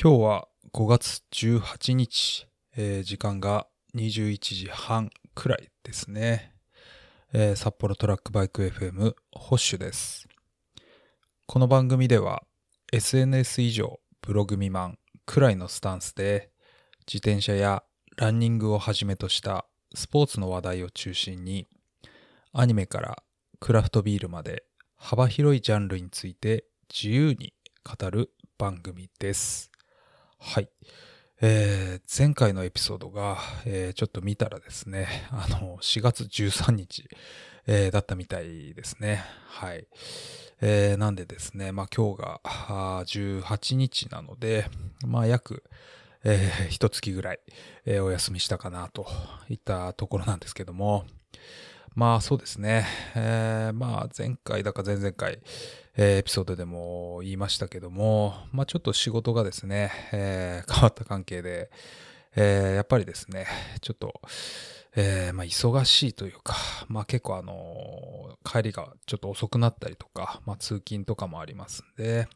今日は5月18日、えー時間が21時半くらいですね。えー札幌トラックバイク FM ホッシュです。この番組では SNS 以上ブログ未満くらいのスタンスで自転車やランニングをはじめとしたスポーツの話題を中心にアニメからクラフトビールまで幅広いジャンルについて自由に語る番組です。はい。えー前回のエピソードが、えーちょっと見たらですね、あの、4月13日、えーだったみたいですね。はい。えーなんでですね、まあ今日があ18日なので、まあ約、えー、一月ぐらい、えーお休みしたかなといったところなんですけども、まあそうですね、えーまあ前回だか前々回、えーエピソードでも言いましたけども、まあちょっと仕事がですね、えー変わった関係で、えーやっぱりですね、ちょっと、えーまあ忙しいというか、まあ結構あの帰りがちょっと遅くなったりとか、まあ通勤とかもありますんで、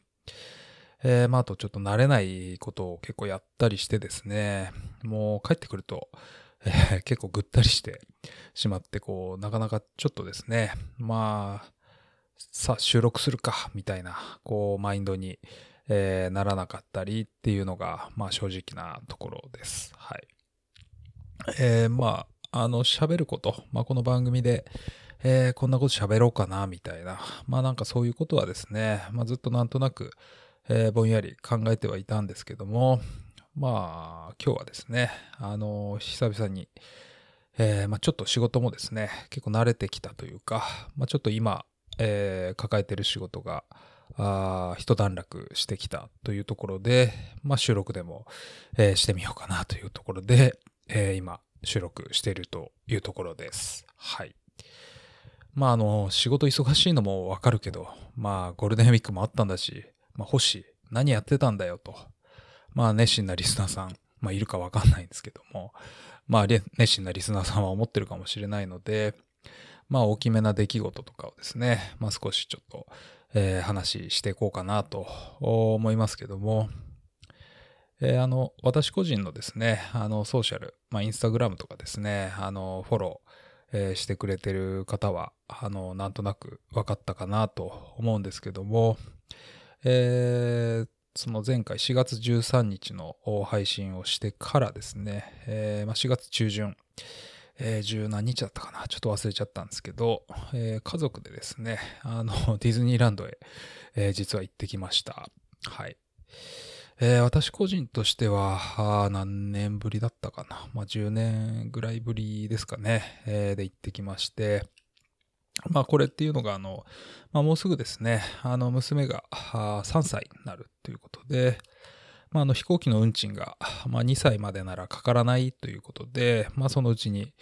えーまああとちょっと慣れないことを結構やったりしてですね、もう帰ってくると、え ー結構ぐったりしてしまって、こう、なかなかちょっとですね、まあ、さあ収録するか、みたいな、こう、マインドに、えーならなかったりっていうのが、まあ正直なところです。はい。えーまあ、あの、喋ること、まあこの番組で、えーこんなこと喋ろうかな、みたいな、まあなんかそういうことはですね、まあずっとなんとなく、えーぼんやり考えてはいたんですけども、まあ今日はですね、あの、久々に、えーまあ、ちょっと仕事もですね、結構慣れてきたというか、まあ、ちょっと今、えー抱えてる仕事が、あ一段落してきたというところで、まあ、収録でも、えーしてみようかなというところで、えー今、収録しているというところです。はい。まあ、あの、仕事忙しいのもわかるけど、まあ、ゴールデンウィークもあったんだし、まあ、星、何やってたんだよと。まあ、熱心なリスナーさん、まあ、いるかわかんないんですけども、まあ、熱心なリスナーさんは思ってるかもしれないので、まあ、大きめな出来事とかをですね、まあ、少しちょっと、えー話していこうかなと思いますけども、えーあの、私個人のですね、あの、ソーシャル、まあ、インスタグラムとかですね、あの、フォロー、えーしてくれてる方は、あの、なんとなく分かったかなと思うんですけども、えーその前回4月13日の配信をしてからですね、えーまあ、4月中旬、えー十何日だったかなちょっと忘れちゃったんですけど、えー家族でですね、あの、ディズニーランドへ、えー実は行ってきました。はい。えー私個人としては、何年ぶりだったかな。まあ、10年ぐらいぶりですかね。えーで行ってきまして、まあこれっていうのがあの、まあもうすぐですね、あの娘が3歳になるということで、まああの飛行機の運賃が、まあ2歳までならかからないということで、まあそのうちに、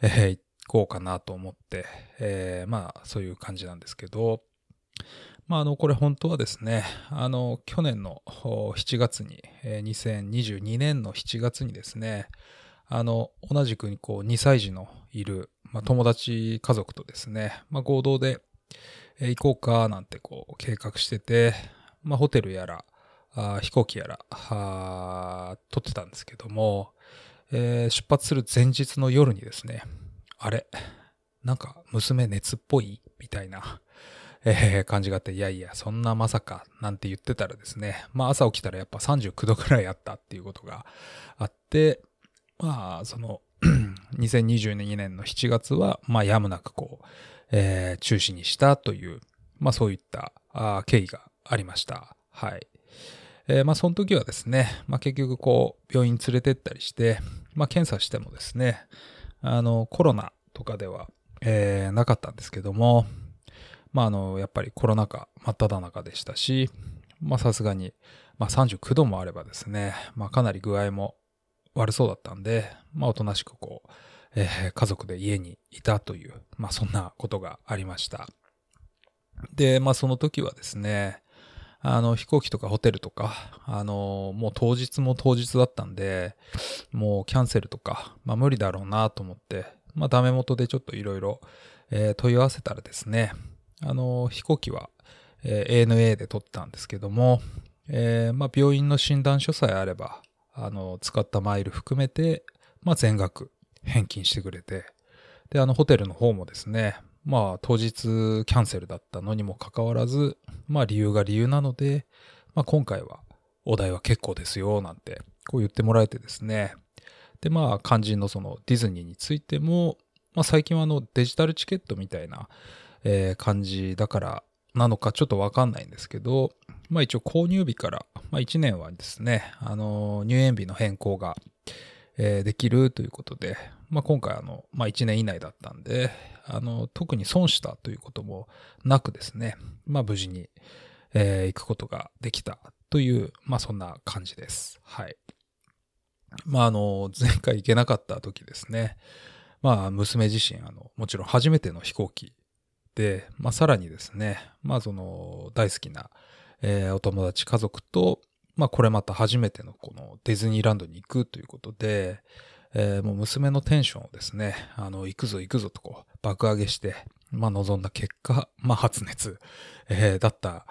えー行こうかなと思って、えーまあそういう感じなんですけど、まああのこれ本当はですね、あの去年の7月に、2022年の7月にですね、あの、同じくにこう2歳児のいる、まあ、友達家族とですね、まあ、合同で、えー行こうかなんてこう計画してて、まあ、ホテルやら、あ飛行機やら、あー取ってたんですけども、えー出発する前日の夜にですね、あれ？なんか娘熱っぽい？みたいな、えー感じがあって、いやいや、そんなまさかなんて言ってたらですね、まあ朝起きたらやっぱ39度くらいあったっていうことがあって、まあ、その、2022年の7月は、まあ、やむなくこう、えー中止にしたという、まあ、そういったあ経緯がありました。はい。えーまあ、その時はですね、まあ、結局こう、病院連れてったりして、まあ、検査してもですね、あの、コロナとかでは、えーなかったんですけども、まあ、あの、やっぱりコロナ禍真っ只中でしたし、まあ、さすがに、まあ、39度もあればですね、まあ、かなり具合も悪そうだったんで、まあ、おとなしくこう、えー家族で家にいたという、まあ、そんなことがありました。で、まあ、その時はですね、あの、飛行機とかホテルとか、あの、もう当日も当日だったんで、もうキャンセルとか、まあ、無理だろうなと思って、まあ、ダメ元でちょっといろいろ問い合わせたらですね、あの、飛行機は、えー ANA で取ったんですけども、えーまあ、病院の診断書さえあれば、あの、使ったマイル含めて、まあ、全額返金してくれて、で、あの、ホテルの方もですね、まあ、当日キャンセルだったのにもかかわらず、まあ、理由が理由なので、まあ、今回はお題は結構ですよ、なんて、こう言ってもらえてですね。で、まあ、肝心のそのディズニーについても、まあ、最近はあのデジタルチケットみたいな、えー、感じだからなのかちょっとわかんないんですけど、まあ一応購入日から、まあ1年はですね、あの、入園日の変更が、えー、できるということで、まあ今回あの、まあ1年以内だったんで、あの、特に損したということもなくですね、まあ無事に、えー、行くことができたという、まあそんな感じです。はい。まああの、前回行けなかった時ですね、まあ娘自身、あの、もちろん初めての飛行機、まあさらにですね、まあその大好きな、えー、お友達家族と、まあこれまた初めてのこのディズニーランドに行くということで、えー、もう娘のテンションをですね、あの、行くぞ行くぞとこう爆上げして、まあ望んだ結果、まあ発熱、えー、だった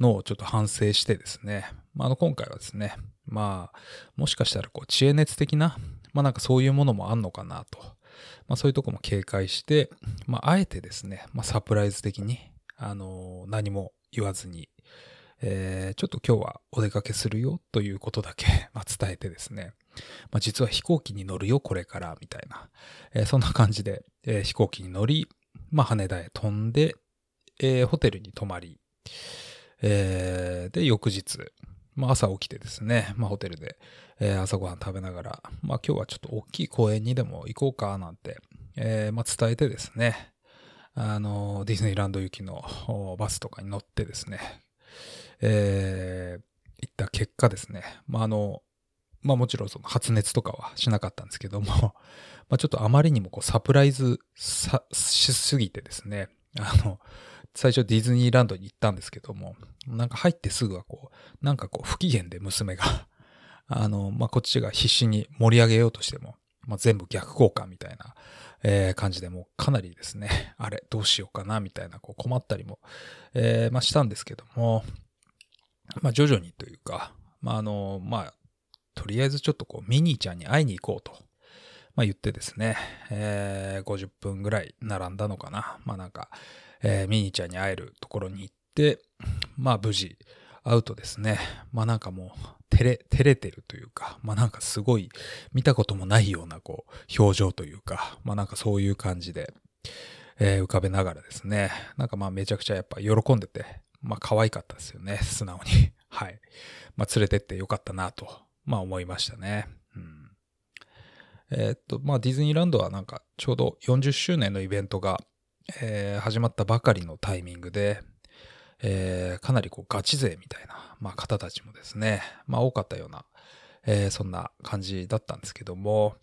のをちょっと反省してですね、まあ、あの今回はですね、まあもしかしたらこう知恵熱的な、まあなんかそういうものもあんのかなと、まあそういうとこも警戒して、まああえてですね、まあサプライズ的に、あのー、何も言わずに、えー、ちょっと今日はお出かけするよということだけ まあ、伝えてですね、まあ、実は飛行機に乗るよこれからみたいな、えー、そんな感じで、えー、飛行機に乗り、まあ、羽田へ飛んで、えー、ホテルに泊まり、えー、で翌日、まあ、朝起きてですね、まあ、ホテルで、えー、朝ごはん食べながら、まあ、今日はちょっと大きい公園にでも行こうかなんて、えーま、伝えてですね、あの、ディズニーランド行きのバスとかに乗ってですね、え、行った結果ですね、まあ、の、まあもちろんその発熱とかはしなかったんですけども、まちょっとあまりにもこうサプライズしすぎてですね、あの、最初ディズニーランドに行ったんですけども、なんか入ってすぐはこう、なんかこう不機嫌で娘が あの、まあ、こっちが必死に盛り上げようとしても、まあ、全部逆効果みたいな、えー、感じでもうかなりですね、あれ、どうしようかなみたいなこう困ったりも、えー、まあ、したんですけども、まあ、徐々にというか、まあ、あの、まあ、とりあえずちょっとこう、ミニーちゃんに会いに行こうと、まあ、言ってですね、えー、50分ぐらい並んだのかな。まあ、なんか、えー、ミニーちゃんに会えるところに行って、まあ、無事、会うとですね、まあなんかもう、照れ、照れてるというか、まあなんかすごい見たこともないようなこう、表情というか、まあなんかそういう感じで、えー、浮かべながらですね、なんかまあめちゃくちゃやっぱ喜んでて、まあ可愛かったですよね、素直に。はい。まあ連れてってよかったなと、まあ思いましたね。うん。え、っと、まあディズニーランドはなんかちょうど40周年のイベントが、えー、始まったばかりのタイミングで、えー、かなりこうガチ勢みたいな、まあ、方たちもですね、まあ、多かったような、えー、そんな感じだったんですけども、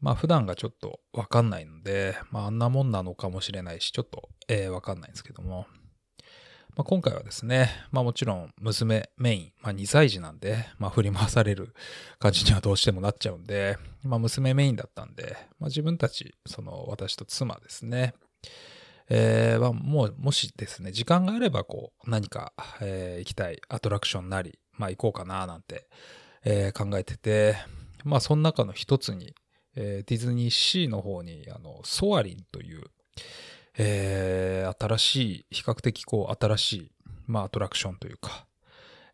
まあ、普段がちょっとわかんないので、まあ、あんなもんなのかもしれないし、ちょっと、えー、わかんないんですけども、まあ、今回はですね、まあもちろん娘メイン、まあ2歳児なんで、まあ振り回される感じにはどうしてもなっちゃうんで、まあ娘メインだったんで、まあ自分たち、その私と妻ですね、えー、もう、もしですね、時間があれば、こう、何か、えー、行きたいアトラクションなり、まあ行こうかな、なんて、えー、考えてて、まあその中の一つに、えー、ディズニーシーの方に、あの、ソアリンという、えー、新しい、比較的こう、新しい、まあアトラクションというか、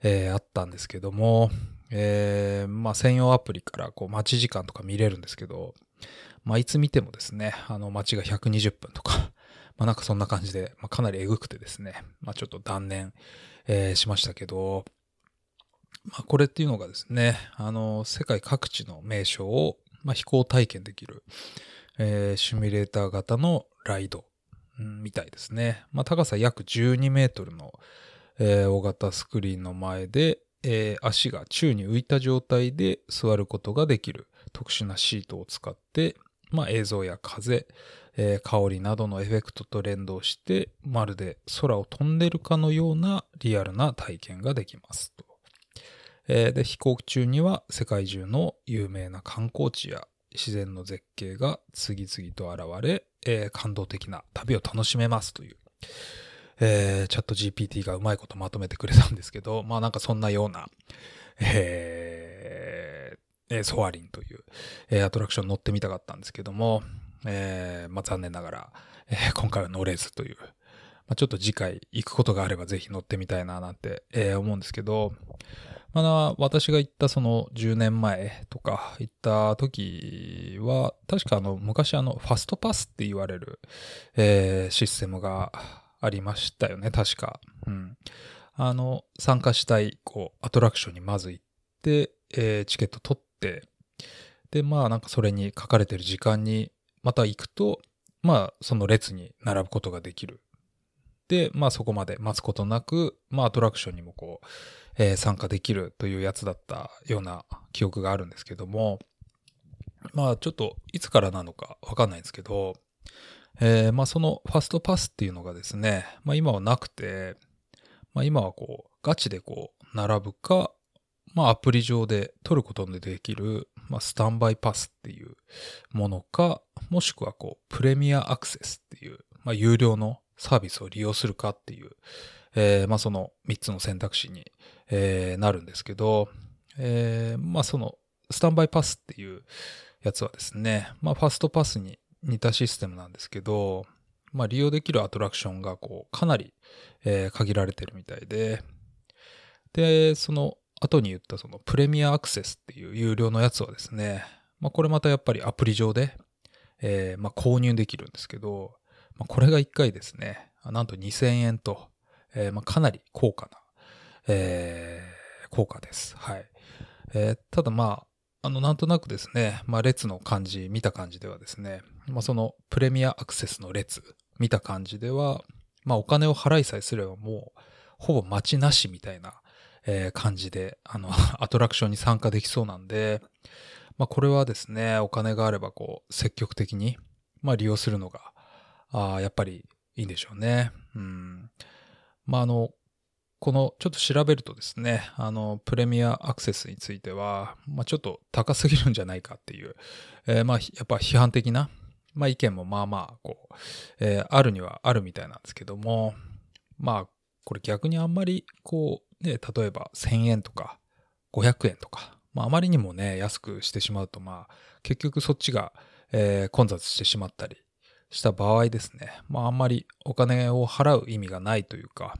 えー、あったんですけども、えー、まあ専用アプリからこう待ち時間とか見れるんですけど、まあいつ見てもですね、あの待ちが120分とか、まあなんかそんな感じで、まあかなりエグくてですね、まあちょっと断念、えー、しましたけど、まあこれっていうのがですね、あの、世界各地の名所を、まあ、飛行体験できる、えー、シミュレーター型のライド、うん、みたいですね。まあ高さ約12メートルの、えー、大型スクリーンの前で、えー、足が宙に浮いた状態で座ることができる特殊なシートを使って、まあ、映像や風、えー、香りなどのエフェクトと連動して、まるで空を飛んでるかのようなリアルな体験ができます。と。えー、で、飛行中には世界中の有名な観光地や自然の絶景が次々と現れ、えー、感動的な旅を楽しめます。という、えー、チャット GPT がうまいことまとめてくれたんですけど、まあなんかそんなような、えー、ソアリンという、アトラクションに乗ってみたかったんですけども、えー、まあ残念ながら、えー、今回は乗れずという、まあ、ちょっと次回行くことがあればぜひ乗ってみたいななんて、えー、思うんですけど、まだ私が行ったその10年前とか行った時は、確かあの昔あのファストパスって言われる、えー、システムがありましたよね、確か。うん。あの、参加したい、こう、アトラクションにまず行って、えー、チケット取って、で、まあなんかそれに書かれてる時間にまた行くと、まあその列に並ぶことができる。で、まあそこまで待つことなく、まあアトラクションにもこう、えー、参加できるというやつだったような記憶があるんですけども、まあちょっといつからなのかわかんないんですけど、えー、まあそのファストパスっていうのがですね、まあ今はなくて、まあ今はこうガチでこう並ぶか、まあアプリ上で取ることのできる、まあスタンバイパスっていうものか、もしくはこうプレミアアクセスっていう、まあ有料のサービスを利用するかっていう、えー、まあその3つの選択肢に、えー、なるんですけど、えー、まあそのスタンバイパスっていうやつはですね、まあファストパスに似たシステムなんですけど、まあ利用できるアトラクションがこうかなり、えー、限られてるみたいで、で、その後に言ったそのプレミアアクセスっていう有料のやつはですね、まあこれまたやっぱりアプリ上で、えー、まあ購入できるんですけど、まあ、これが1回ですね、なんと2000円と、えー、まあ、かなり高価な、えー、効果です。はい。えー、ただまあ、あの、なんとなくですね、まあ、列の感じ、見た感じではですね、まあ、そのプレミアアクセスの列、見た感じでは、まあ、お金を払いさえすればもう、ほぼ待ちなしみたいな、えー、感じで、あの、アトラクションに参加できそうなんで、まあ、これはですね、お金があれば、こう、積極的に、まあ、利用するのが、ああやっぱりいいんでしょうね。うん。まあ、あの、この、ちょっと調べるとですね、あの、プレミアアクセスについては、まあ、ちょっと高すぎるんじゃないかっていう、えー、まあ、やっぱ批判的な、まあ、意見もまあまあ、こう、えー、あるにはあるみたいなんですけども、まあ、これ逆にあんまり、こう、ね、例えば1000円とか500円とか、まあ、あまりにもね、安くしてしまうと、まあ、結局そっちが、えー、混雑してしまったり、した場合ですね、まああんまりお金を払う意味がないというか、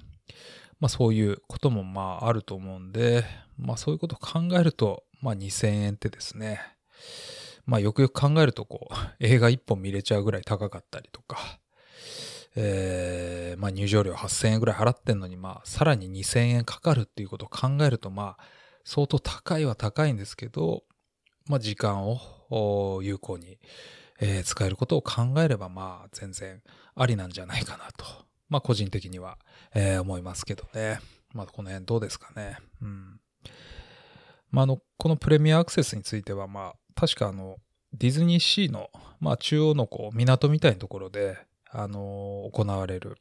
まあそういうこともまああると思うんで、まあそういうことを考えると、まあ2000円ってですね、まあよくよく考えるとこう、映画1本見れちゃうぐらい高かったりとか、えー、まあ入場料8000円ぐらい払ってんのに、まあさらに2000円かかるっていうことを考えると、まあ相当高いは高いんですけど、まあ時間を有効に、えー、使えることを考えれば、まあ、全然ありなんじゃないかなと、まあ、個人的には、えー、思いますけどね。まあ、この辺どうですかね。うん。まあ、あの、このプレミアアクセスについては、まあ、確かあの、ディズニーシーの、まあ、中央のこう、港みたいなところで、あの行われる、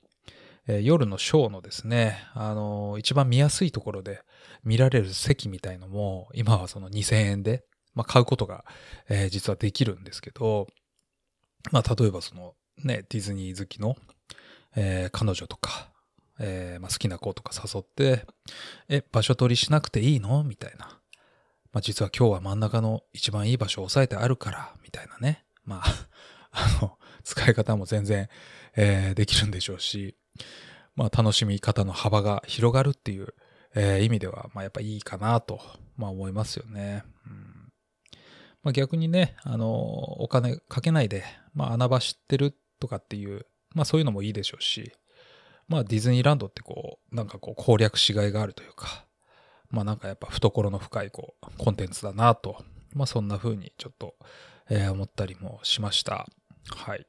えー、夜のショーのですね、あの一番見やすいところで見られる席みたいのも、今はその2000円で、まあ、買うことが、えー、実はできるんですけど、まあ、例えばそのね、ディズニー好きの、えー、彼女とか、えー、まあ、好きな子とか誘って、え、場所取りしなくていいの？みたいな。まあ、実は今日は真ん中の一番いい場所を押さえてあるから、みたいなね。まあ、あの、使い方も全然、えー、できるんでしょうし、まあ、楽しみ方の幅が広がるっていう、えー、意味では、まあ、やっぱいいかなと、まあ、思いますよね。うんまあ、逆にね、あの、お金かけないで、まあ、穴場知ってるとかっていう、まあ、そういうのもいいでしょうし、まあ、ディズニーランドってこう、なんかこう、攻略しがいがあるというか、まあ、なんかやっぱ懐の深いこう、コンテンツだなと、まあ、そんな風にちょっと、えー、思ったりもしました。はい。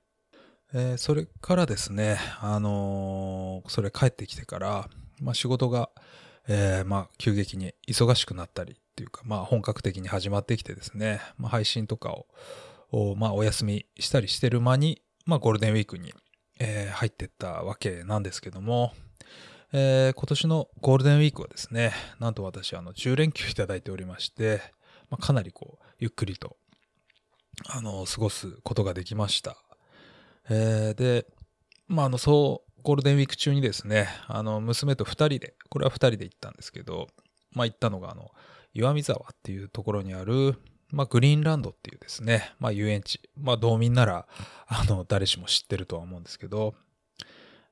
えー、それからですね、あのー、それ帰ってきてから、まあ、仕事が、えー、まあ、急激に忙しくなったりっていうか、まあ、本格的に始まってきてですね、まあ、配信とかを、まあ、お休みしたりしてる間に、まあ、ゴールデンウィークに、えー、入ってったわけなんですけども、えー、今年のゴールデンウィークはですね、なんと私、あの、10連休いただいておりまして、まあ、かなりこう、ゆっくりと、あの、過ごすことができました。えー、で、まあ、あの、そう、ゴールデンウィーク中にですね、あの、娘と2人で、これは2人で行ったんですけど、まあ行ったのが、あの、岩見沢っていうところにある、まあ、グリーンランドっていうですね、まあ、遊園地。まあ、道民なら、あの、誰しも知ってるとは思うんですけど、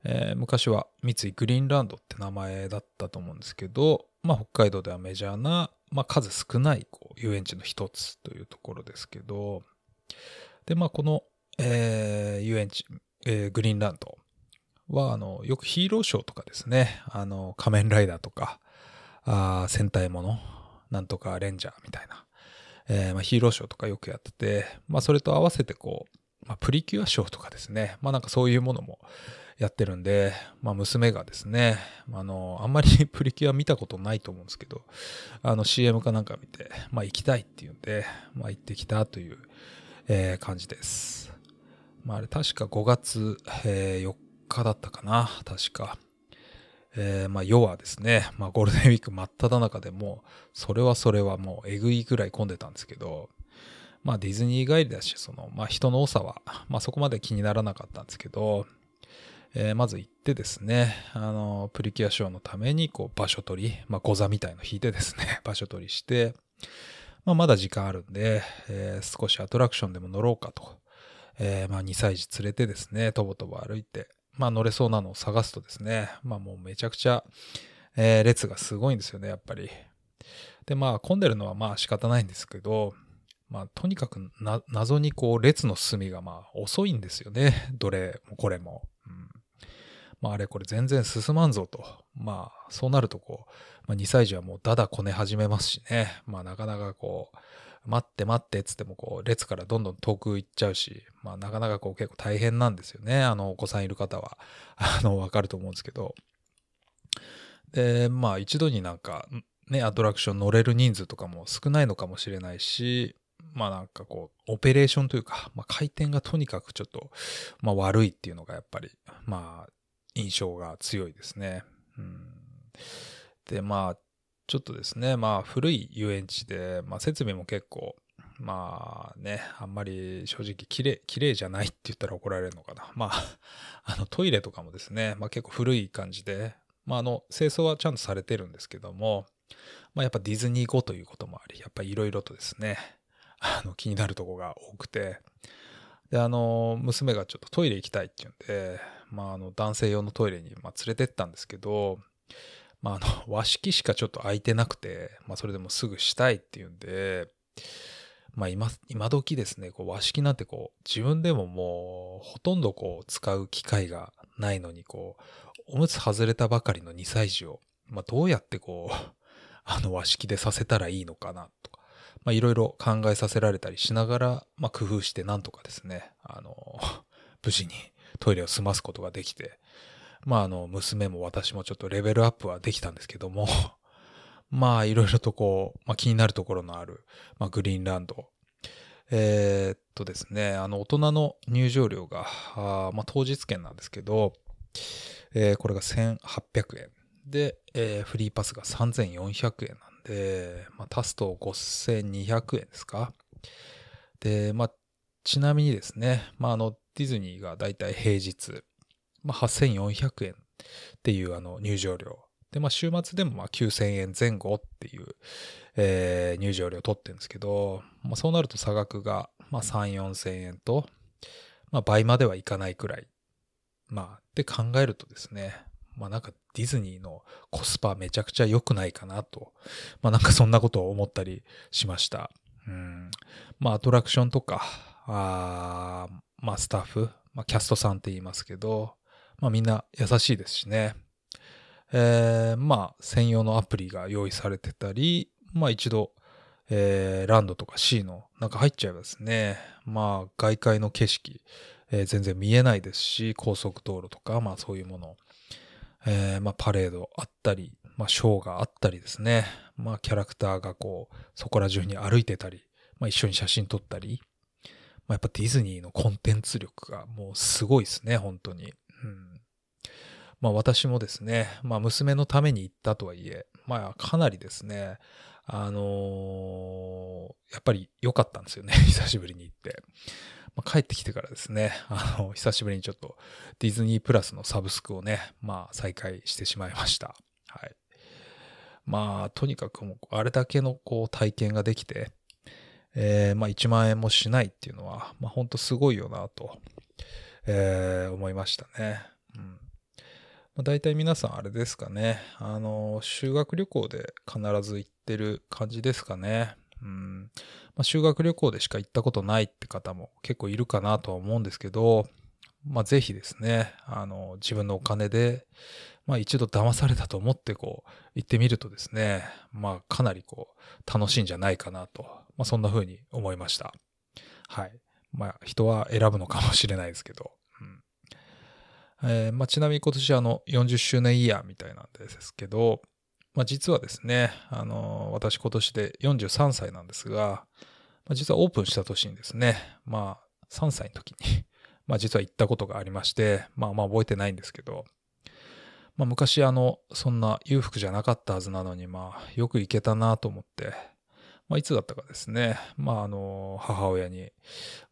えー、昔は三井グリーンランドって名前だったと思うんですけど、まあ、北海道ではメジャーな、まあ、数少ないこう遊園地の一つというところですけど、で、まあ、この、えー、遊園地、えー、グリーンランド。は、あの、よくヒーローショーとかですね、あの、仮面ライダーとか、あ戦隊もの、なんとかレンジャーみたいな、えー、まあ、ヒーローショーとかよくやってて、まあ、それと合わせてこう、まあ、プリキュアショーとかですね、まあ、なんかそういうものもやってるんで、まあ、娘がですね、あの、あんまりプリキュア見たことないと思うんですけど、あの CM かなんか見て、まあ、行きたいっていうんで、まあ、行ってきたという、えー、感じです。まあ、あれ確か5月、えー、4日だったかな、確か。えー、まあ、要はですね、まあ、ゴールデンウィーク真っ只中でもそれはそれはもうえぐいぐらい混んでたんですけど、まあ、ディズニー帰りだし、その、まあ、人の多さは、まあ、そこまで気にならなかったんですけど、えー、まず行ってですね、あの、プリキュアショーのために、こう、場所取り、まあ、ゴザみたいの引いてですね、場所取りして、まあ、まだ時間あるんで、えー、少しアトラクションでも乗ろうかと、えー、まあ、2歳児連れてですね、とぼとぼ歩いて、まあ乗れそうなのを探すとですね、まあもうめちゃくちゃ、えー、列がすごいんですよね、やっぱり。で、まあ混んでるのはまあ仕方ないんですけど、まあとにかく謎にこう列の進みがまあ遅いんですよね。どれもこれも。うん、まああれこれ全然進まんぞと。まあそうなるとこう、まあ、2歳児はもうだだこね始めますしね。まあなかなかこう、待って待ってっつってもこう列からどんどん遠く行っちゃうし、まあなかなかこう結構大変なんですよね。あのお子さんいる方は、あのわかると思うんですけど。で、まあ一度になんかね、アトラクション乗れる人数とかも少ないのかもしれないし、まあなんかこう、オペレーションというか、まあ回転がとにかくちょっと、まあ悪いっていうのがやっぱり、まあ印象が強いですね。うん、で、まあちょっとですね、まあ古い遊園地で、まあ設備も結構、まあね、あんまり正直綺麗、綺麗じゃないって言ったら怒られるのかな。まあ、あのトイレとかもですね、まあ結構古い感じで、まああの清掃はちゃんとされてるんですけども、まあやっぱディズニー語ということもあり、やっぱりいろいろとですね、あの気になるとこが多くて、で、あの、娘がちょっとトイレ行きたいって言うんで、まああの男性用のトイレにま連れてったんですけど、まあ、あの、和式しかちょっと空いてなくて、まあ、それでもすぐしたいっていうんで、まあ今、今時ですね、こう和式なんてこう、自分でももう、ほとんどこう、使う機会がないのに、こう、おむつ外れたばかりの2歳児を、まあどうやってこう、あの和式でさせたらいいのかな、とか、いろいろ考えさせられたりしながら、まあ工夫してなんとかですね、あの、無事にトイレを済ますことができて、まああの、娘も私もちょっとレベルアップはできたんですけども、まあいろいろとこう、まあ、気になるところのある、まあ、グリーンランド。えー、っとですね、あの大人の入場料が、あまあ、当日券なんですけど、えー、これが1800円。で、えー、フリーパスが3400円なんで、まあ、足すと5200円ですか？で、まあ、ちなみにですね、まあ、あの、ディズニーがだいたい平日、まあ、8400円っていうあの入場料。で、まあ、週末でもまあ9000円前後っていう、えー、入場料を取ってるんですけど、まあ、そうなると差額がまあ3、4000円と、まあ、倍まではいかないくらい。まあ、って考えるとですね、まあなんかディズニーのコスパめちゃくちゃ良くないかなと、まあなんかそんなことを思ったりしました。うん。まあアトラクションとか、あまあスタッフ、まあキャストさんって言いますけど、まあみんな優しいですしね。えー、まあ専用のアプリが用意されてたり、まあ一度、えー、ランドとか C の中入っちゃいますね。まあ外界の景色、えー、全然見えないですし、高速道路とか、まあそういうもの、えー、まあパレードあったり、まあショーがあったりですね。まあキャラクターがこう、そこら中に歩いてたり、まあ一緒に写真撮ったり、まあやっぱディズニーのコンテンツ力がもうすごいですね、本当に。うん。まあ私もですね、まあ娘のために行ったとはいえ、まあかなりですね、あのー、やっぱり良かったんですよね、久しぶりに行って。まあ、帰ってきてからですね、あの、久しぶりにちょっとディズニープラスのサブスクをね、まあ再開してしまいました。はい。まあ、とにかくもう、あれだけのこう体験ができて、えー、まあ1万円もしないっていうのは、まあ本当すごいよなと、えー、思いましたね。うん。まあ、大体皆さんあれですかね。あの、修学旅行で必ず行ってる感じですかね。うん。まあ、修学旅行でしか行ったことないって方も結構いるかなとは思うんですけど、まあ、ぜひですね、あの、自分のお金で、まあ、一度騙されたと思ってこう、行ってみるとですね、まあ、かなりこう、楽しいんじゃないかなと、まあ、そんな風に思いました。はい。まあ、人は選ぶのかもしれないですけど。うんえー、まあ、ちなみに今年あの40周年イヤーみたいなんですけど、まあ、実はですね、あのー、私今年で43歳なんですが、まあ、実はオープンした年にですね、まあ3歳の時に まあ実は行ったことがありまして、まあまあ覚えてないんですけど、まあ昔あの、そんな裕福じゃなかったはずなのに、まあよく行けたなと思って、まあいつだったかですね、まああの、母親に、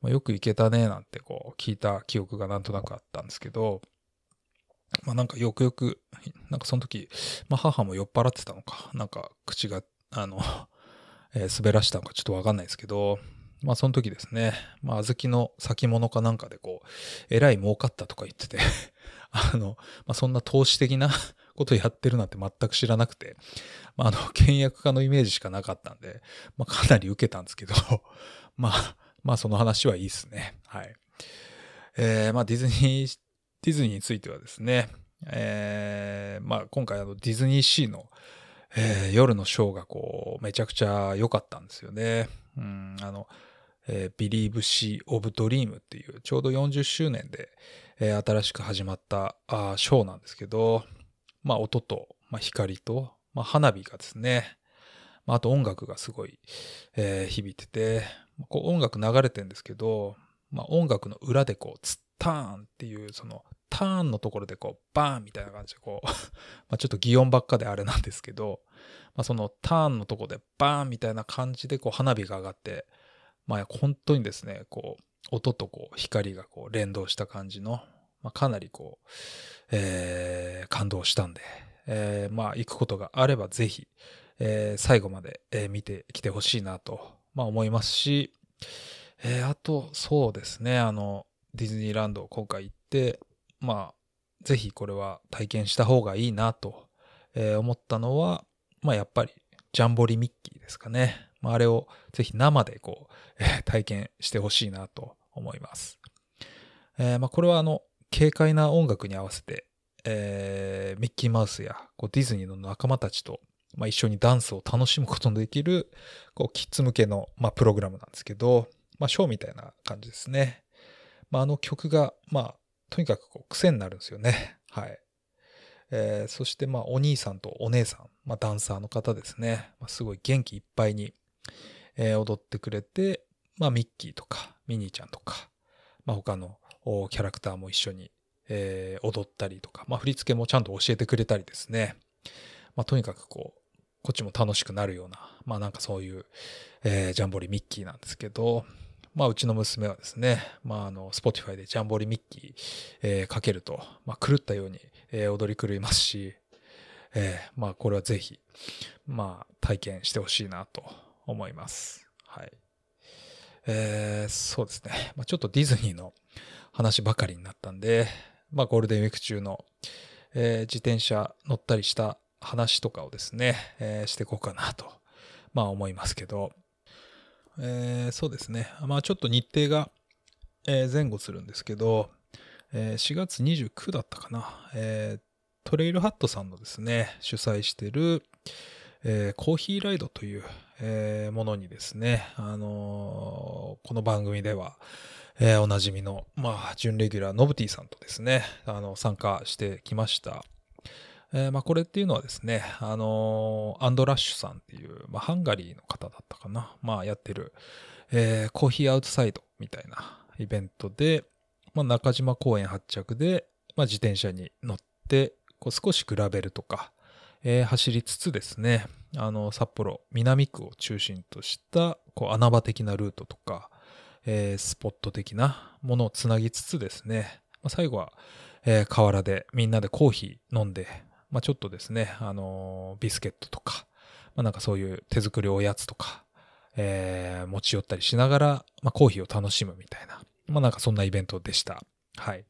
まあ、よく行けたねなんてこう聞いた記憶がなんとなくあったんですけど、まあなんかよくよく、なんかその時、まあ母も酔っ払ってたのか、なんか口が、あの、えー、滑らしたのかちょっとわかんないですけど、まあその時ですね、まあ小豆の先物かなんかでこう、えらい儲かったとか言ってて あの、まあそんな投資的な ことやってるなんて全く知らなくて、まああの、倹約家のイメージしかなかったんで、まあかなり受けたんですけど まあ、まあその話はいいですね。はい。えー、まあディズニーディズニーについてはですね、えー、まあ今回あのディズニーシーの、えー、夜のショーがこうめちゃくちゃ良かったんですよね。うん、あの、えー、Believe She of Dream っていうちょうど40周年で、えー、新しく始まったあショーなんですけど、まあ音と、まあ、光と、まあ、花火がですね、まあ、あと音楽がすごい、えー、響いてて、こう音楽流れてるんですけど、まあ、音楽の裏でこう、つターンっていう、その、ターンのところでこう、バーンみたいな感じでこう まちょっと擬音ばっかであれなんですけど、まあ、そのターンのところでバーンみたいな感じでこう花火が上がって、まあ本当にですね、こう、音とこう光がこう連動した感じの、まあ、かなりこう、えー、感動したんで、えー、まあ行くことがあればぜひ、えー、最後まで、えー、見てきてほしいなと、まあ思いますし、えー、あと、そうですね、あの、ディズニーランド今回行って、まあ、ぜひこれは体験した方がいいなと、え思ったのは、まあやっぱりジャンボリミッキーですかね。まあ、あれをぜひ生でこう、え 体験してほしいなと思います。えー、まあこれはあの、軽快な音楽に合わせて、えー、ミッキーマウスやこうディズニーの仲間たちと、まあ、一緒にダンスを楽しむことのできるこうキッズ向けの、まあ、プログラムなんですけど、まあ、ショーみたいな感じですね。まあ、あの曲が、まあ、とにかくこう癖になるんですよね。はい。えー、そして、まあ、お兄さんとお姉さん、まあ、ダンサーの方ですね。まあ、すごい元気いっぱいに、えー、踊ってくれて、まあ、ミッキーとか、ミニーちゃんとか、まあ、他のキャラクターも一緒に、えー、踊ったりとか、まあ、振り付けもちゃんと教えてくれたりですね。まあ、とにかくこう、こっちも楽しくなるような、まあなんかそういう、えー、ジャンボリミッキーなんですけど、まあ、うちの娘はですね、まあ、あの、スポティファイでジャンボリミッキー、えー、かけると、まあ、狂ったように、えー、踊り狂いますし、えー、まあ、これはぜひ、まあ、体験してほしいなと思います。はい。えー、そうですね。まあ、ちょっとディズニーの話ばかりになったんで、まあ、ゴールデンウィーク中の、えー、自転車乗ったりした話とかをですね、えー、していこうかなと、まあ思いますけど、えー、そうですね。まあちょっと日程が、え、前後するんですけど、えー、4月29だったかな、え、トレイルハットさんのですね、主催してる、えー、コーヒーライドという、えー、ものにですね、あのー、この番組では、えー、おなじみの、まあ、準レギュラー、ノブティさんとですね、あの、参加してきました。えー、まあ、これっていうのはですね、あのー、アンドラッシュさんっていう、まあ、ハンガリーの方だったかな、まあ、やってる、え、コーヒーアウトサイドみたいなイベントで、まあ、中島公園発着で、まあ、自転車に乗って、こう少しグラベルとか、えー、走りつつですね、あの、札幌南区を中心とした、こう、穴場的なルートとか、えー、スポット的なものをつなぎつつですね、まあ、最後は、えー、河原でみんなでコーヒー飲んで、まあ、ちょっとですね、あのー、ビスケットとか、まあ、なんかそういう手作りおやつとか、えー、持ち寄ったりしながら、まあ、コーヒーを楽しむみたいな、まあ、なんかそんなイベントでした。はい。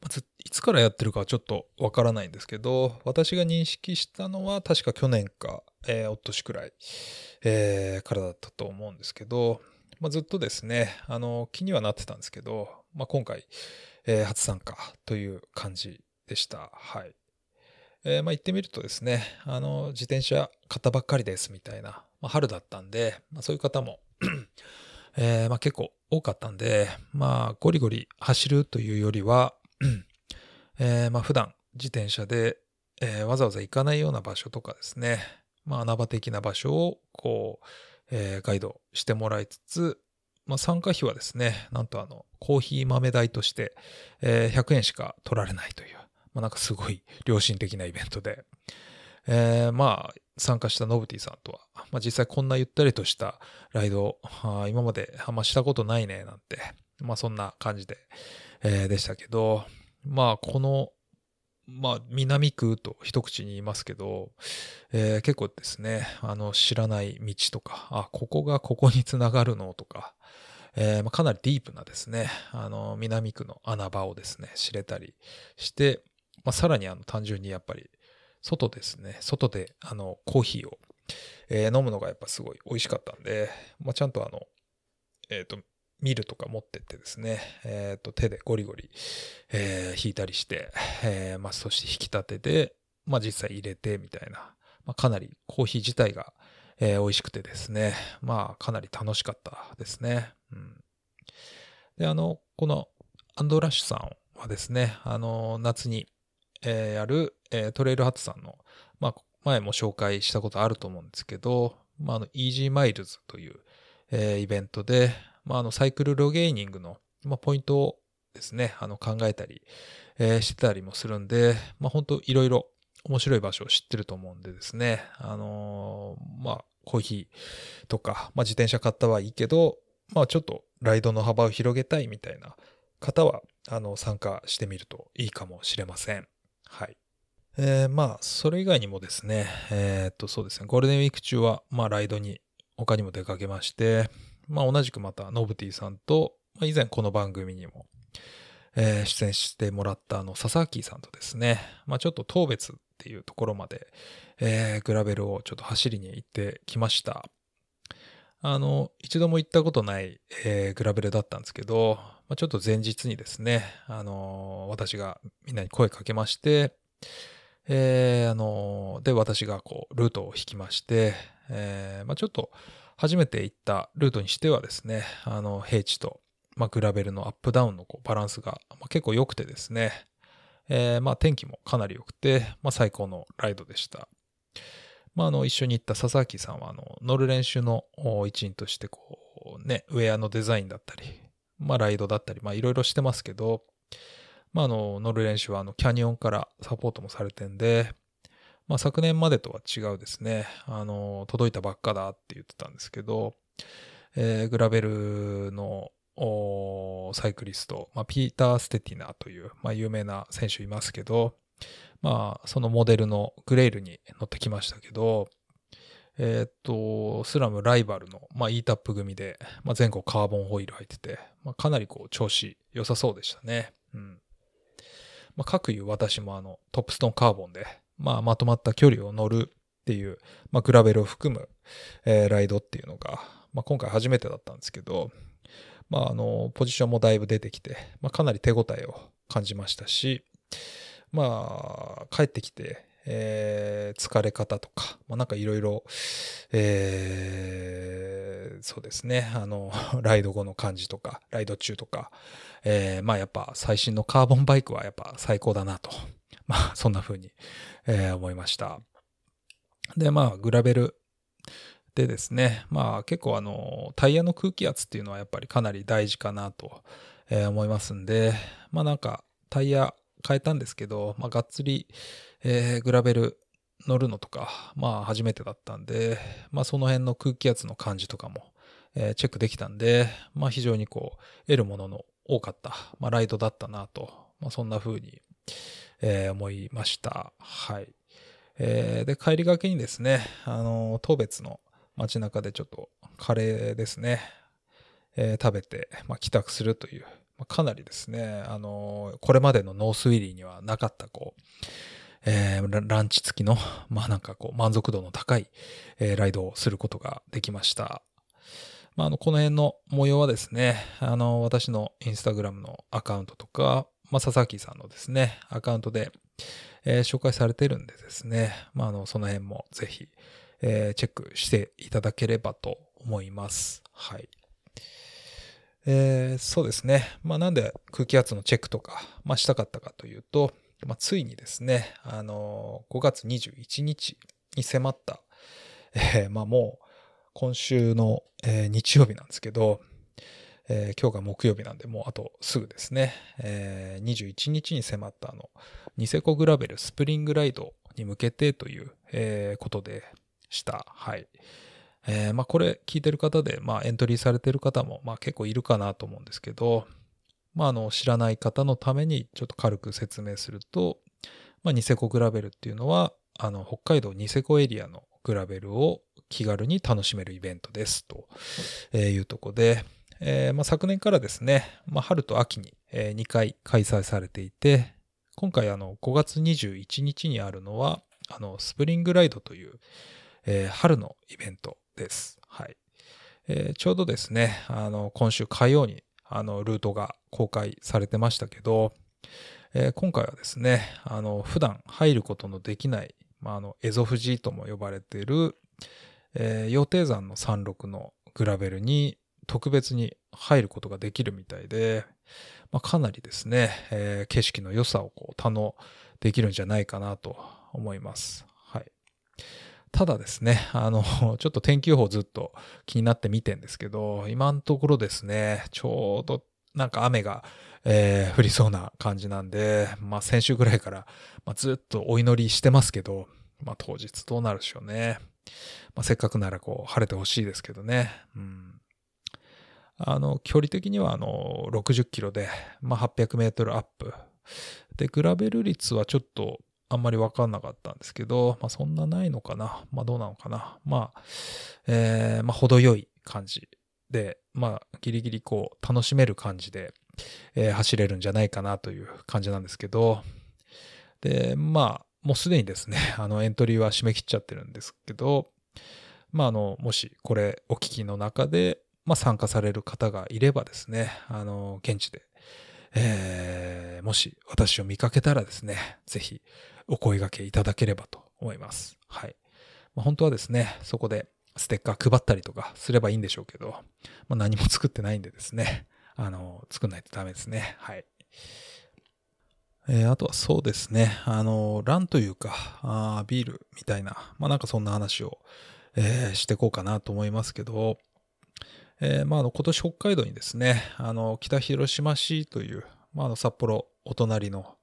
まず、いつからやってるかはちょっとわからないんですけど、私が認識したのは確か去年か、えー、おとしくらい、えー、からだったと思うんですけど、まあ、ずっとですね、あの、気にはなってたんですけど、まあ、今回、えー、初参加という感じでした。はい。えー、まあ、行ってみるとですね、あの、自転車買ったばっかりですみたいな、まあ、春だったんで、まあ、そういう方も えー、まあ、結構多かったんで、まあ、ゴリゴリ走るというよりは、えー、まあ、普段自転車で、えー、わざわざ行かないような場所とかですね、まあ、穴場的な場所を、こう、えー、ガイドしてもらいつつ、まあ、参加費はですね、なんとあの、コーヒー豆代として、えー、100円しか取られないという、まあ、なんかすごい良心的なイベントで、えー、まあ、参加したノブティさんとは、まあ、実際こんなゆったりとしたライド、あ今まであんましたことないね、なんて、まあそんな感じで、えー、でしたけど、まあこの、まあ南区と一口に言いますけど、えー、結構ですね、あの知らない道とか、あ、ここがここにつながるのとか、えーまあ、かなりディープなですね、あの南区の穴場をですね、知れたりして、まあ、さらにあの単純にやっぱり外ですね、外であのコーヒーを、えー、飲むのがやっぱすごい美味しかったんで、まあ、ちゃんとあの、えっ、と、ミルとか持ってってですね、え、ー、と、手でゴリゴリ、えー、引いたりして、えー、まあ、そして引き立てて、まあ、実際入れてみたいな、まあ、かなりコーヒー自体が、えー、美味しくてですね、まあ、かなり楽しかったですね。うん。で、あの、このアンドラッシュさんはですね、あの、夏に、えー、やる、えー、トレイルハットさんの、まあ、前も紹介したことあると思うんですけど、まあ、あの、イージーマイルズという、えー、イベントで、まあ、あの、サイクルロゲーニングの、まあ、ポイントをですね、あの、考えたり、えー、してたりもするんで、まあ、本当いろいろ面白い場所を知ってると思うんでですね、あのー、まあ、コーヒーとか、まあ、自転車買ったはいいけど、まあ、ちょっとライドの幅を広げたいみたいな方は、あの、参加してみるといいかもしれません。はい。えー、まあ、それ以外にもですね、えー、っと、そうですね、ゴールデンウィーク中は、まあ、ライドに他にも出かけまして、まあ、同じくまた、ノブティさんと、まあ、以前この番組にも、えー、出演してもらったあの、佐々木さんとですね、まあ、ちょっと当別っていうところまで、えー、グラベルをちょっと走りに行ってきました。あの、一度も行ったことない、えー、グラベルだったんですけど、まあ、ちょっと前日にですね、あのー、私がみんなに声かけまして、えー、あのー、で、私がこう、ルートを引きまして、えー、まあ、ちょっと初めて行ったルートにしてはですね、あの、平地と、まあ、グラベルのアップダウンのこうバランスが、まあ、結構良くてですね、えー、まあ、天気もかなり良くて、まあ、最高のライドでした。まあ、あの、一緒に行った佐々木さんは、あの、乗る練習の一員として、こう、ね、ウェアのデザインだったり、まあ、ライドだったり、まあ、いろいろしてますけど、まあ、あの、乗る練習は、あの、キャニオンからサポートもされてんで、まあ、昨年までとは違うですね、あの、届いたばっかだって言ってたんですけど、えー、グラベルのサイクリスト、まあ、ピーター・ステティナという、まあ、有名な選手いますけど、まあ、そのモデルのグレイルに乗ってきましたけど、えっ、と、スラムライバルの、まあ、E タップ組で、まあ、前後カーボンホイール入ってて、まあ、かなりこう、調子良さそうでしたね。うん。まあ、各いう私もあの、トップストーンカーボンで、まあ、まとまった距離を乗るっていう、まあ、グラベルを含む、えー、ライドっていうのが、まあ、今回初めてだったんですけど、まあ、あの、ポジションもだいぶ出てきて、まあ、かなり手応えを感じましたし、まあ、帰ってきて、えー、疲れ方とか、まあ、なんかいろいろ、えー、そうですね、あの、ライド後の感じとか、ライド中とか、えー、まあやっぱ最新のカーボンバイクはやっぱ最高だなと、ま あそんな風に、えー、思いました。で、まあグラベルでですね、まあ結構あの、タイヤの空気圧っていうのはやっぱりかなり大事かなと、えー、思いますんで、まあなんかタイヤ変えたんですけど、まあがっつり、えー、グラベル乗るのとか、まあ初めてだったんで、まあその辺の空気圧の感じとかも、えー、チェックできたんで、まあ非常にこう、得るものの多かった、まあライドだったなと、まあそんな風に、えー、思いました。はい。えー、で、帰りがけにですね、あの、当別の街中でちょっとカレーですね、えー、食べて、まあ、帰宅するという、まあ、かなりですね、あのこれまでのノースウィリーにはなかった、こう、えー、ランチ付きの、まあなんかこう、満足度の高い、えー、ライドをすることができました。まあ、あの、この辺の模様はですね、あの、私のインスタグラムのアカウントとか、まあ、佐々木さんのですね、アカウントで、えー、紹介されてるんでですね、まあ、あの、その辺もぜひ、えー、チェックしていただければと思います。はい。えー、そうですね。まあ、なんで空気圧のチェックとか、まあ、したかったかというと、まあ、ついにですね、あのー、5月21日に迫った、えー、まあ、もう、今週の、えー、日曜日なんですけど、えー、今日が木曜日なんで、もうあとすぐですね、えー、21日に迫ったあの、ニセコグラベルスプリングライドに向けてという、えー、ことでした。はい。えー、まあこれ聞いてる方で、まあエントリーされてる方も、まあ結構いるかなと思うんですけど、まああの知らない方のためにちょっと軽く説明すると、まあニセコグラベルっていうのは、あの北海道ニセコエリアのグラベルを気軽に楽しめるイベントですというとこで、えーまあ、昨年からですね、まあ、春と秋に2回開催されていて、今回あの5月21日にあるのは、あのスプリングライドという、えー、春のイベントです。はい。えー、ちょうどですね、あの、今週火曜に、あの、ルートが公開されてましたけど、えー、今回はですね、あの、普段入ることのできない、まあ、あの、エゾフジとも呼ばれている、え、羊蹄山の山麓のグラベルに特別に入ることができるみたいで、まあ、かなりですね、えー、景色の良さをこう堪能できるんじゃないかなと思います。はい。ただですね、あの、ちょっと天気予報ずっと気になって見てんですけど、今のところですね、ちょうどなんか雨が、えー、降りそうな感じなんで、まあ先週ぐらいから、まあ、ずっとお祈りしてますけど、まあ当日どうなるでしょうね。まあせっかくならこう晴れてほしいですけどね。うん。あの、距離的にはあの、60キロで、まあ800メートルアップ。で、グラベル率はちょっとあんまりわかんなかったんですけど、まあそんなないのかな。まあどうなのかな。まあ、えー、まあ程よい感じで、まあギリギリこう楽しめる感じで、えー、走れるんじゃないかなという感じなんですけど、で、まあ、もうすでにですね、あのエントリーは締め切っちゃってるんですけど、まああの、もしこれお聞きの中で、まあ参加される方がいればですね、あの、現地で、えー、もし私を見かけたらですね、ぜひお声掛けいただければと思います。はい。まあ、本当はですね、そこでステッカー配ったりとかすればいいんでしょうけど、まあ、何も作ってないんでですね、あの、作んないとダメですね。はい。えー、あとはそうですね、あの、ランというか、あービールみたいな、まあなんかそんな話を、えー、していこうかなと思いますけど、えー、まああの、今年北海道にですね、あの、北広島市という、まああの、札幌お隣の、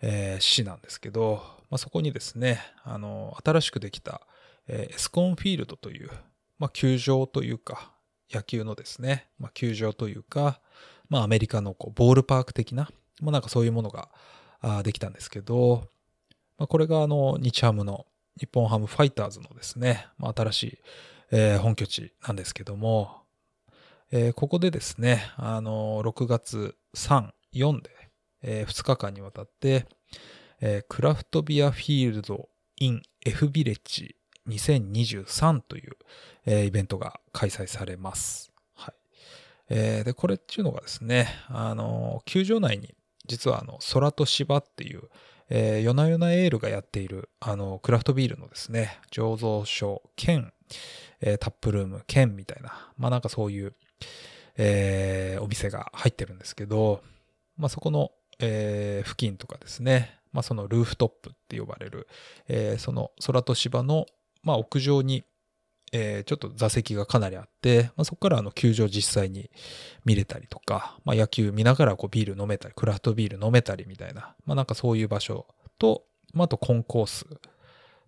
えー、市なんですけど、まあ、そこにですね、あの、新しくできた、えー、エスコンフィールドという、まあ、球場というか、野球のですね、まあ、球場というか、まあ、アメリカのこうボールパーク的な、まあ、なんかそういうものがあできたんですけど、まあ、これがあの、日ハムの、日本ハムファイターズのですね、まあ、新しい、えー、本拠地なんですけども、えー、ここでですね、あのー、6月3、4で、えー、2日間にわたって、えー、クラフトビアフィールド in F ビレッジ2023という、えー、イベントが開催されます。はい。えー、で、これっていうのがですね、あのー、球場内に実はあの、空と芝っていう、えー、夜な夜なエールがやっている、あの、クラフトビールのですね、醸造所兼、えー、タップルーム兼みたいな、まあなんかそういう、えー、お店が入ってるんですけど、まあそこの、えー、付近とかですね、まあそのルーフトップって呼ばれる、えー、その空と芝の、まあ屋上に、えー、ちょっと座席がかなりあって、まあ、そこからあの球場実際に見れたりとか、まあ、野球見ながらこうビール飲めたり、クラフトビール飲めたりみたいな、まあ、なんかそういう場所と、まあ、あとコンコース。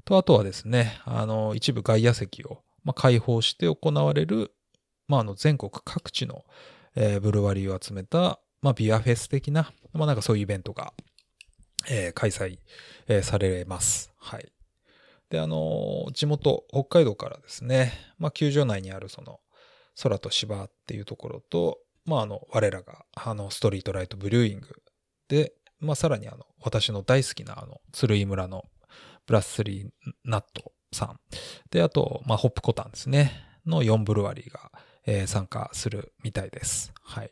と、あとはですね、あの、一部外野席を、まあ、開放して行われる、まあ、あの、全国各地の、えー、ブルワリーを集めた、まあ、ビアフェス的な、まあ、なんかそういうイベントが、えー、開催、えー、されます。はい。で、あの、地元、北海道からですね、まあ、球場内にあるその、空と芝っていうところと、まあ、あの、我らが、あの、ストリートライトブリューイングで、まあ、さらにあの、私の大好きなあの、鶴居村のプラススナットさん。で、あと、まあ、ホップコタンですね。の4ブルワリーが、えー、参加するみたいです。はい。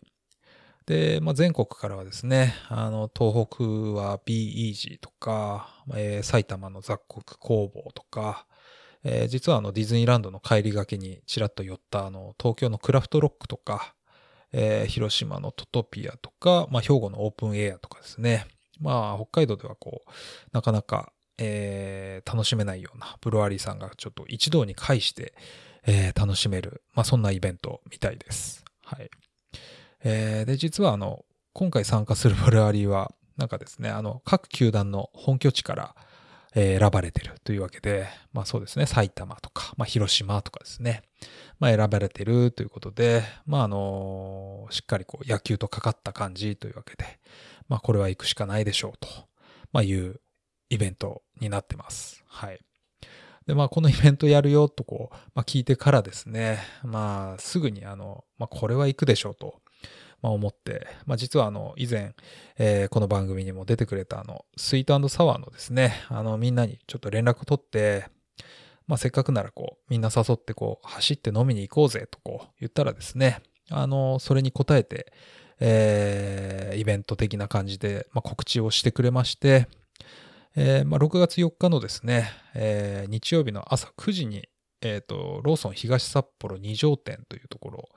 で、まあ、全国からはですね、あの、東北は Be Easy とか、えー、埼玉の雑穀工房とか、えー、実はあのディズニーランドの帰りがけにちらっと寄ったあの東京のクラフトロックとか、えー、広島のトトピアとか、まあ、兵庫のオープンエアとかですね。まあ、北海道ではこう、なかなかえー、楽しめないようなブロワリーさんがちょっと一堂に会して、えー、楽しめる、まあ、そんなイベントみたいです。はい。えー、で、実はあの、今回参加するブルワリーは、なんかですね、あの、各球団の本拠地から、えー、選ばれてるというわけで、まあそうですね、埼玉とか、まあ広島とかですね、まあ選ばれてるということで、まああのしっかりこう野球とかかった感じというわけで、まあこれは行くしかないでしょうと、まあいうイベントになってます。はい。で、まあ、このイベントやるよとこう、まあ、聞いてからですね、まあ、すぐにあの、まあ、これは行くでしょうと、まあ、思って、まあ、実はあの、以前、えー、この番組にも出てくれたあの、スイートサワーのですね、あの、みんなにちょっと連絡を取って、まあ、せっかくならこう、みんな誘ってこう、走って飲みに行こうぜとこう言ったらですね、あの、それに応えて、えー、イベント的な感じで、まあ、告知をしてくれまして、えーまあ、6月4日のですね、えー、日曜日の朝9時に、えーと、ローソン東札幌二条店というところ、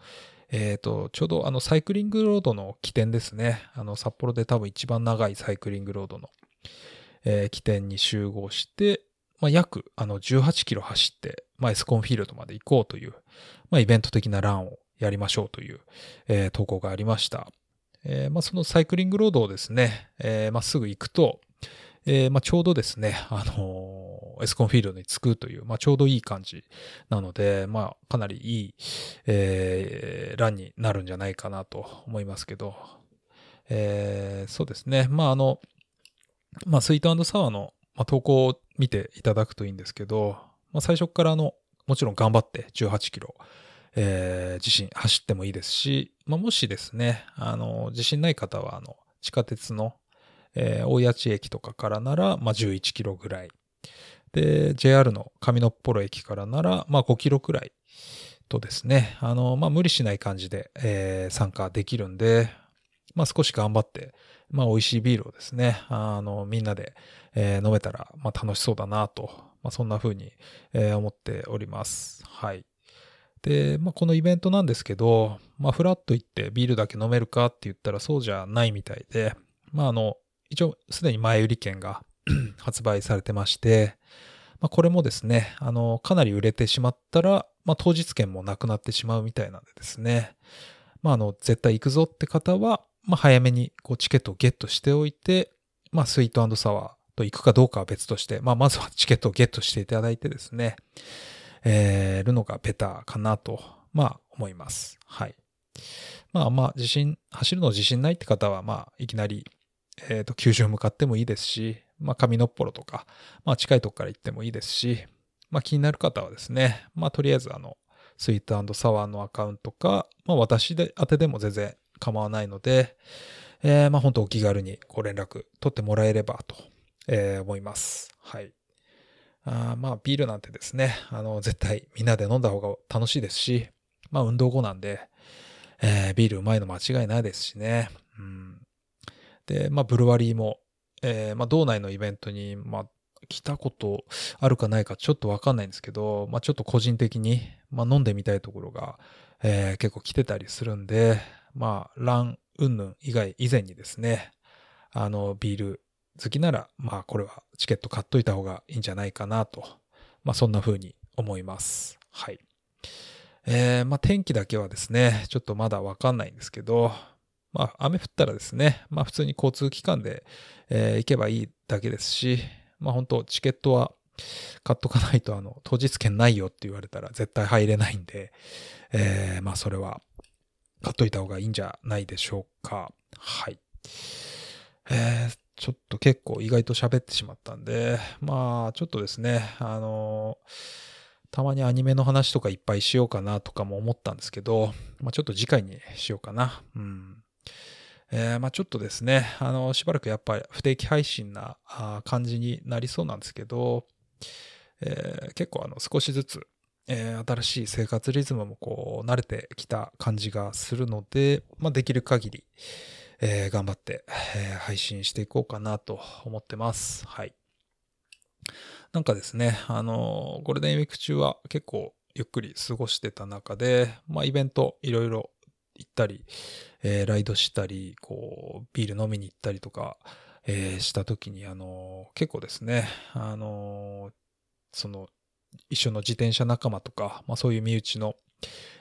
えーと、ちょうどあのサイクリングロードの起点ですね。あの札幌で多分一番長いサイクリングロードの、え、起点に集合して、まあ、約あの18キロ走って、まあ、エスコンフィールドまで行こうという、まあ、イベント的なランをやりましょうという、え、投稿がありました。えまあ、そのサイクリングロードをですね、えまあ、すぐ行くと、えー、まあ、ちょうどですね、あのー、エスコンフィールドに着くという、まあ、ちょうどいい感じなので、まあ、かなりいい、えー、ランになるんじゃないかなと思いますけど、えー、そうですね、まあ、あの、まあ、スイートサワーの、まあ、投稿を見ていただくといいんですけど、まあ、最初からあの、もちろん頑張って18キロ、えー、自信走ってもいいですし、まあ、もしですね、あの、自信ない方は、あの、地下鉄のえー、大谷地駅とかからなら、まあ、11キロぐらい。で、JR の上野っ幌駅からなら、まあ、5キロくらいとですね、あの、まあ、無理しない感じで、えー、参加できるんで、まあ、少し頑張って、まあ、美味しいビールをですね、あの、みんなで、えー、飲めたら、まあ、楽しそうだなと、まあ、そんな風に、えー、思っております。はい。で、まあ、このイベントなんですけど、まあ、フラッと行ってビールだけ飲めるかって言ったらそうじゃないみたいで、まあ、あの、一応すでに前売り券が 発売されてまして、まあ、これもですね、あの、かなり売れてしまったら、まあ、当日券もなくなってしまうみたいなんでですね、まあ、あの、絶対行くぞって方は、まあ、早めにこうチケットをゲットしておいて、まあ、スイートサワーと行くかどうかは別として、まあ、まずは チケットをゲットしていただいてですね、えー、るのがベターかなと、まあ、思います。はい。まあまあ、自信、走るの自信ないって方は、まあ、いきなりえっ、ー、と、球場向かってもいいですし、まあ、上のっぽろとか、まあ、近いとこから行ってもいいですし、まあ、気になる方はですね、まあ、とりあえず、あの、スイートサワーのアカウントか、まあ、私で、宛てでも全然構わないので、えー、まあ、本当お気軽にご連絡取ってもらえればと、えー、思います。はい。あまあ、ビールなんてですね、あの、絶対みんなで飲んだ方が楽しいですし、まあ、運動後なんで、えー、ビールうまいの間違いないですしね。うん。で、まあ、ブルワリーも、えー、まあ、道内のイベントに、まあ、来たことあるかないかちょっとわかんないんですけど、まあ、ちょっと個人的に、まあ、飲んでみたいところが、えー、結構来てたりするんで、まあ、ラン、うんぬん以外、以前にですね、あの、ビール好きなら、まあ、これはチケット買っといた方がいいんじゃないかなと、まあ、そんな風に思います。はい。えー、まあ、天気だけはですね、ちょっとまだわかんないんですけど、まあ、雨降ったらですね、まあ、普通に交通機関で、えー、行けばいいだけですし、まあ、本当チケットは、買っとかないと、あの、当日券ないよって言われたら絶対入れないんで、えー、まあ、それは、買っといた方がいいんじゃないでしょうか。はい。えー、ちょっと結構意外と喋ってしまったんで、まあ、ちょっとですね、あのたまにアニメの話とかいっぱいしようかなとかも思ったんですけど、まあ、ちょっと次回にしようかな。うん。えー、まあちょっとですね、あの、しばらくやっぱり不定期配信な感じになりそうなんですけど、えー、結構あの少しずつ、えー、新しい生活リズムもこう慣れてきた感じがするので、まあ、できる限り、えー、頑張って、えー、配信していこうかなと思ってます。はい。なんかですね、あのゴールデンウィーク中は結構ゆっくり過ごしてた中で、まあ、イベントいろいろ行ったり、えー、ライドしたり、こう、ビール飲みに行ったりとか、えー、した時に、あの結構ですね、あのその、一緒の自転車仲間とか、まあそういう身内の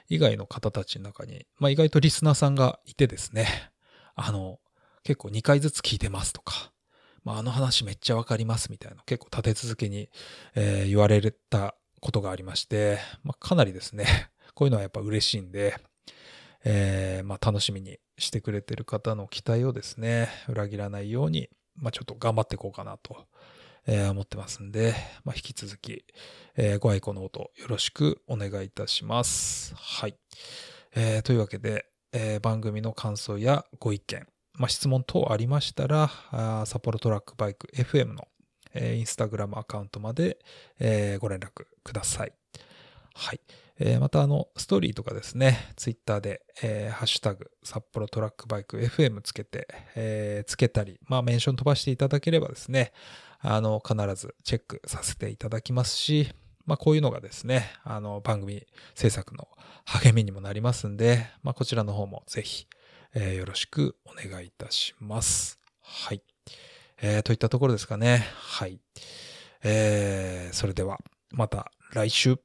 以外の方たちの中に、まあ意外とリスナーさんがいてですね、あの、結構2回ずつ聞いてますとか、まああの話めっちゃわかりますみたいな結構立て続けに、えー、言われたことがありまして、まあかなりですね、こういうのはやっぱ嬉しいんで、えー、まあ楽しみにしてくれてる方の期待をですね、裏切らないように、まあちょっと頑張っていこうかなとえー、思ってますんで、まあ、引き続き、えー、ご愛顧のほどよろしくお願いいたします。はい。えー、というわけで、えー、番組の感想やご意見、まあ、質問等ありましたら、あ札幌トラックバイク FM の、えー、インスタグラムアカウントまで、えー、ご連絡ください。はい。えー、またあの、ストーリーとかですね、ツイッターで、えー、ハッシュタグ、札幌トラックバイク FM つけて、えー、つけたり、まあ、メンション飛ばしていただければですね、あの、必ずチェックさせていただきますし、まあ、こういうのがですね、あの、番組制作の励みにもなりますんで、まあ、こちらの方もぜひ、えー、よろしくお願いいたします。はい。えー、といったところですかね。はい。えー、それでは、また来週。